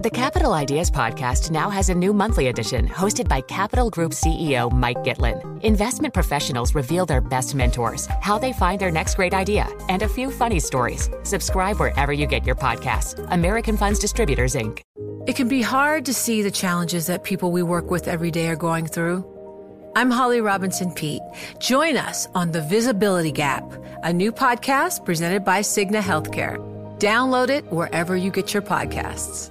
The Capital Ideas Podcast now has a new monthly edition hosted by Capital Group CEO Mike Gitlin. Investment professionals reveal their best mentors, how they find their next great idea, and a few funny stories. Subscribe wherever you get your podcasts. American Funds Distributors, Inc. It can be hard to see the challenges that people we work with every day are going through. I'm Holly Robinson Peete. Join us on The Visibility Gap, a new podcast presented by Cigna Healthcare. Download it wherever you get your podcasts.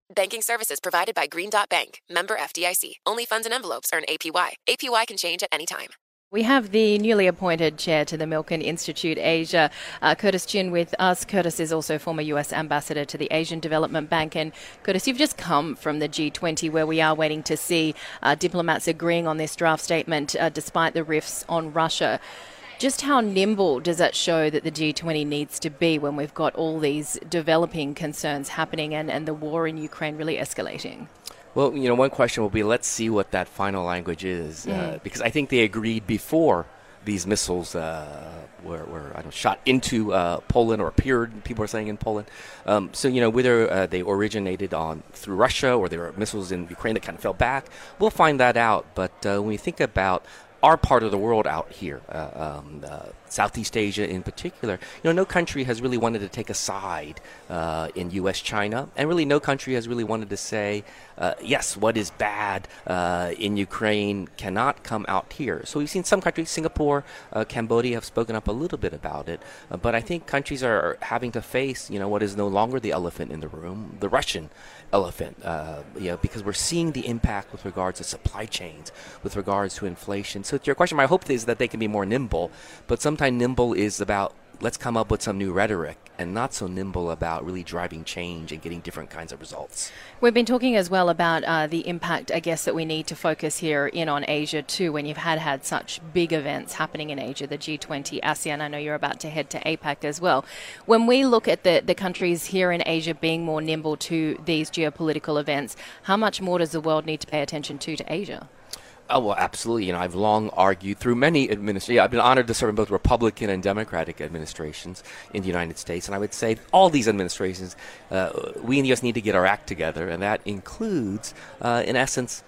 Banking services provided by Green Dot Bank, member FDIC. Only funds and envelopes earn APY. APY can change at any time. We have the newly appointed chair to the Milken Institute Asia, uh, Curtis Chin, with us. Curtis is also former US ambassador to the Asian Development Bank. And Curtis, you've just come from the G20, where we are waiting to see uh, diplomats agreeing on this draft statement uh, despite the rifts on Russia. Just how nimble does that show that the G20 needs to be when we've got all these developing concerns happening and, and the war in Ukraine really escalating? Well, you know, one question will be let's see what that final language is, uh, mm. uh, because I think they agreed before these missiles uh, were, were know, shot into uh, Poland or appeared, people are saying in Poland. Um, so, you know, whether uh, they originated on through Russia or there were missiles in Ukraine that kind of fell back, we'll find that out. But uh, when we think about our part of the world out here, uh, um, uh, Southeast Asia in particular, you know, no country has really wanted to take a side uh, in U.S. China, and really no country has really wanted to say, uh, yes, what is bad uh, in Ukraine cannot come out here. So we've seen some countries, Singapore, uh, Cambodia, have spoken up a little bit about it, but I think countries are having to face, you know, what is no longer the elephant in the room, the Russian elephant, you know, because we're seeing the impact with regards to supply chains, with regards to inflation. So, to your question, my hope is that they can be more nimble, but sometimes nimble is about let's come up with some new rhetoric and not so nimble about really driving change and getting different kinds of results. We've been talking as well about uh, the impact, I guess, that we need to focus here in on Asia too. When you've had had such big events happening in Asia, the G20, ASEAN. I know you're about to head to APEC as well. When we look at the the countries here in Asia being more nimble to these geopolitical events, how much more does the world need to pay attention to to Asia? Oh, well, absolutely. You know, I've long argued through many administrations. Yeah, I've been honored to serve in both Republican and Democratic administrations in the United States. And I would say all these administrations, uh, we in the U.S. need to get our act together. And that includes, uh, in essence,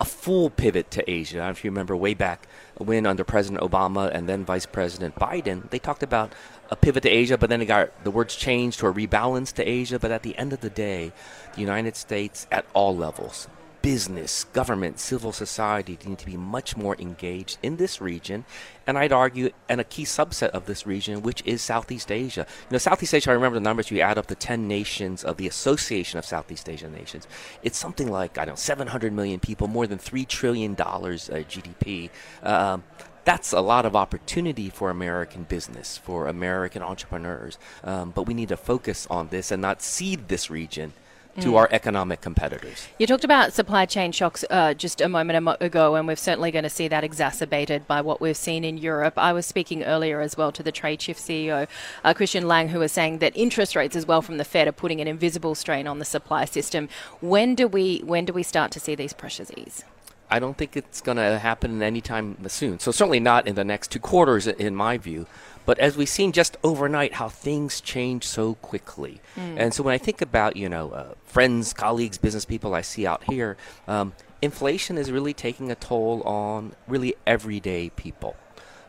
a full pivot to Asia. If you remember way back when under President Obama and then Vice President Biden, they talked about a pivot to Asia, but then it got the words changed to a rebalance to Asia. But at the end of the day, the United States at all levels, business, government, civil society need to be much more engaged in this region, and I'd argue, and a key subset of this region, which is Southeast Asia. You know, Southeast Asia, I remember the numbers, you add up the 10 nations of the Association of Southeast Asian Nations, it's something like, I don't know, 700 million people, more than $3 trillion uh, GDP. Um, that's a lot of opportunity for American business, for American entrepreneurs. Um, but we need to focus on this and not cede this region to mm. our economic competitors. You talked about supply chain shocks uh, just a moment ago, and we're certainly going to see that exacerbated by what we've seen in Europe. I was speaking earlier as well to the Tradeshift CEO, uh, Christian Lanng, who was saying that interest rates as well from the Fed are putting an invisible strain on the supply system. When do we when do we start to see these pressures ease? I don't think it's going to happen anytime soon. So certainly not in the next two quarters, in my view. But as we've seen just overnight, how things change so quickly. Mm. And so when I think about, you know, uh, friends, colleagues, business people I see out here, um, inflation is really taking a toll on really everyday people.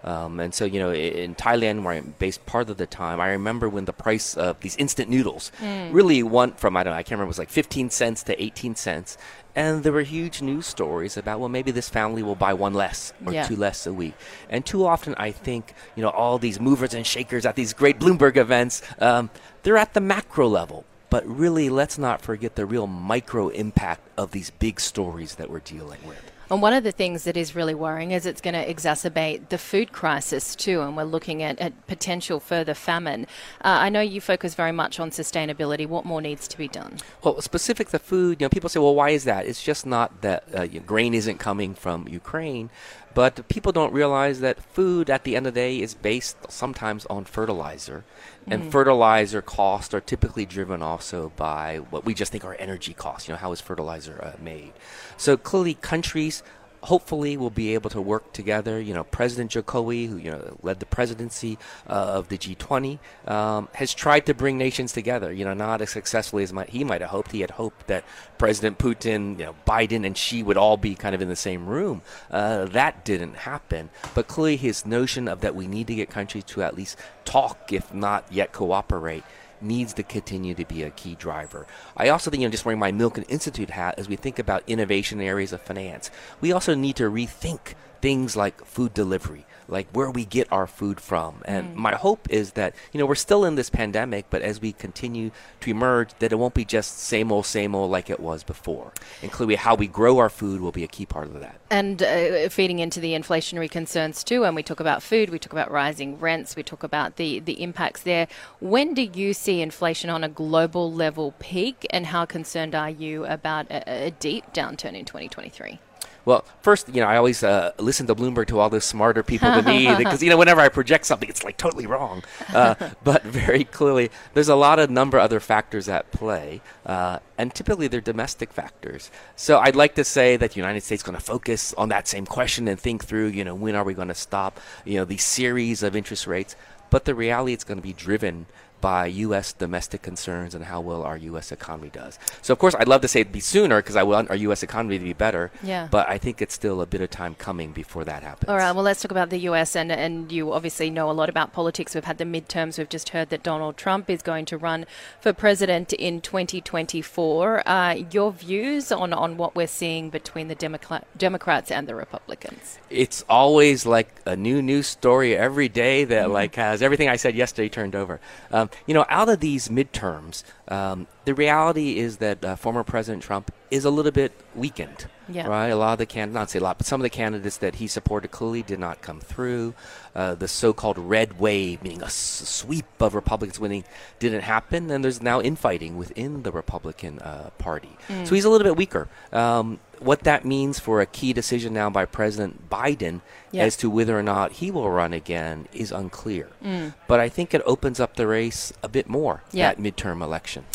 Um, and so, you know, in Thailand, where I'm based part of the time, I remember when the price of these instant noodles mm. really went from, I don't know, I can't remember, it was like 15 cents to 18 cents. And there were huge news stories about, well, maybe this family will buy one less or yeah. two less a week. And too often, I think, you know, all these movers and shakers at these great Bloomberg events, um, they're at the macro level. But really, let's not forget the real micro impact of these big stories that we're dealing with. And one of the things that is really worrying is it's going to exacerbate the food crisis too, and we're looking at, at potential further famine. Uh, I know you focus very much on sustainability. What more needs to be done? Well, specific to food, you know, people say, well, why is that? It's just not that uh, grain isn't coming from Ukraine. But people don't realize that food at the end of the day is based sometimes on fertilizer. And mm. fertilizer costs are typically driven also by what we just think are energy costs. You know, how is fertilizer uh, made? So clearly, countries hopefully we'll be able to work together. You know, President Jokowi, who you know led the presidency uh, of the G20, um, has tried to bring nations together. You know, not as successfully as might, he might have hoped. He had hoped that President Putin, you know, Biden, and Xi would all be kind of in the same room. Uh, that didn't happen. But clearly, his notion of that we need to get countries to at least talk, if not yet cooperate, needs to continue to be a key driver. I also think, you know, just wearing my Milken Institute hat as we think about innovation in areas of finance, we also need to rethink things like food delivery, like where we get our food from. And mm. my hope is that, you know, we're still in this pandemic, but as we continue to emerge, that it won't be just same old, same old like it was before. Including how we grow our food will be a key part of that. And uh, feeding into the inflationary concerns too, when we talk about food, we talk about rising rents, we talk about the, the impacts there. When do you see inflation on a global level peak, and how concerned are you about a, a deep downturn in 2023? Well, first, you know, I always uh, listen to Bloomberg to all the smarter people than me because you know whenever I project something, it's like totally wrong. Uh, but very clearly, there's a lot of number of other factors at play, uh, and typically they're domestic factors. So I'd like to say that the United States is going to focus on that same question and think through, you know, when are we going to stop, you know, these series of interest rates. But the reality, it's going to be driven by U.S. domestic concerns and how well our U.S. economy does. So, of course, I'd love to say it'd be sooner because I want our U.S. economy to be better. Yeah. But I think it's still a bit of time coming before that happens. All right. Well, let's talk about the U.S. and and you obviously know a lot about politics. We've had the midterms. We've just heard that Donald Trump is going to run for president in 2024. Uh, your views on on what we're seeing between the Democrat, Democrats and the Republicans? It's always like a new news story every day that mm-hmm. like has everything I said yesterday turned over. Um, you know, out of these midterms, um, the reality is that uh, former President Trump is a little bit weakened. Yeah. Right. A lot of the candidates, not say a lot, but some of the candidates that he supported clearly did not come through. Uh, the so-called red wave, meaning a s- sweep of Republicans winning, didn't happen, and there's now infighting within the Republican uh, Party. Mm. So he's a little bit weaker. Um, what that means for a key decision now by President Biden yeah. as to whether or not he will run again is unclear. Mm. But I think it opens up the race a bit more yeah. that midterm election.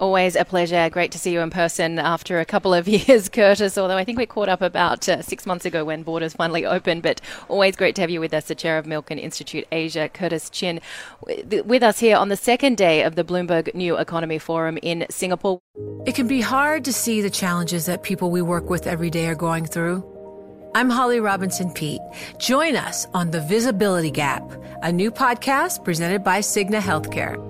Always a pleasure. Great to see you in person after a couple of years, Curtis. Although I think we caught up about uh, six months ago when borders finally opened. But always great to have you with us, the chair of Milken Institute Asia, Curtis Chin, with us here on the second day of the Bloomberg New Economy Forum in Singapore. It can be hard to see the challenges that people we work with every day are going through. I'm Holly Robinson Peete. Join us on The Visibility Gap, a new podcast presented by Cigna Healthcare.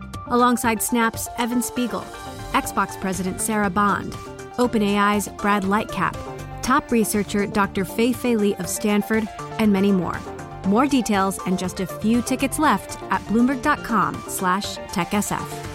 alongside Snap's Evan Spiegel, Xbox President Sarah Bond, OpenAI's Brad Lightcap, top researcher Dr. Fei Fei Li of Stanford, and many more. More details and just a few tickets left at bloomberg.com/techsf.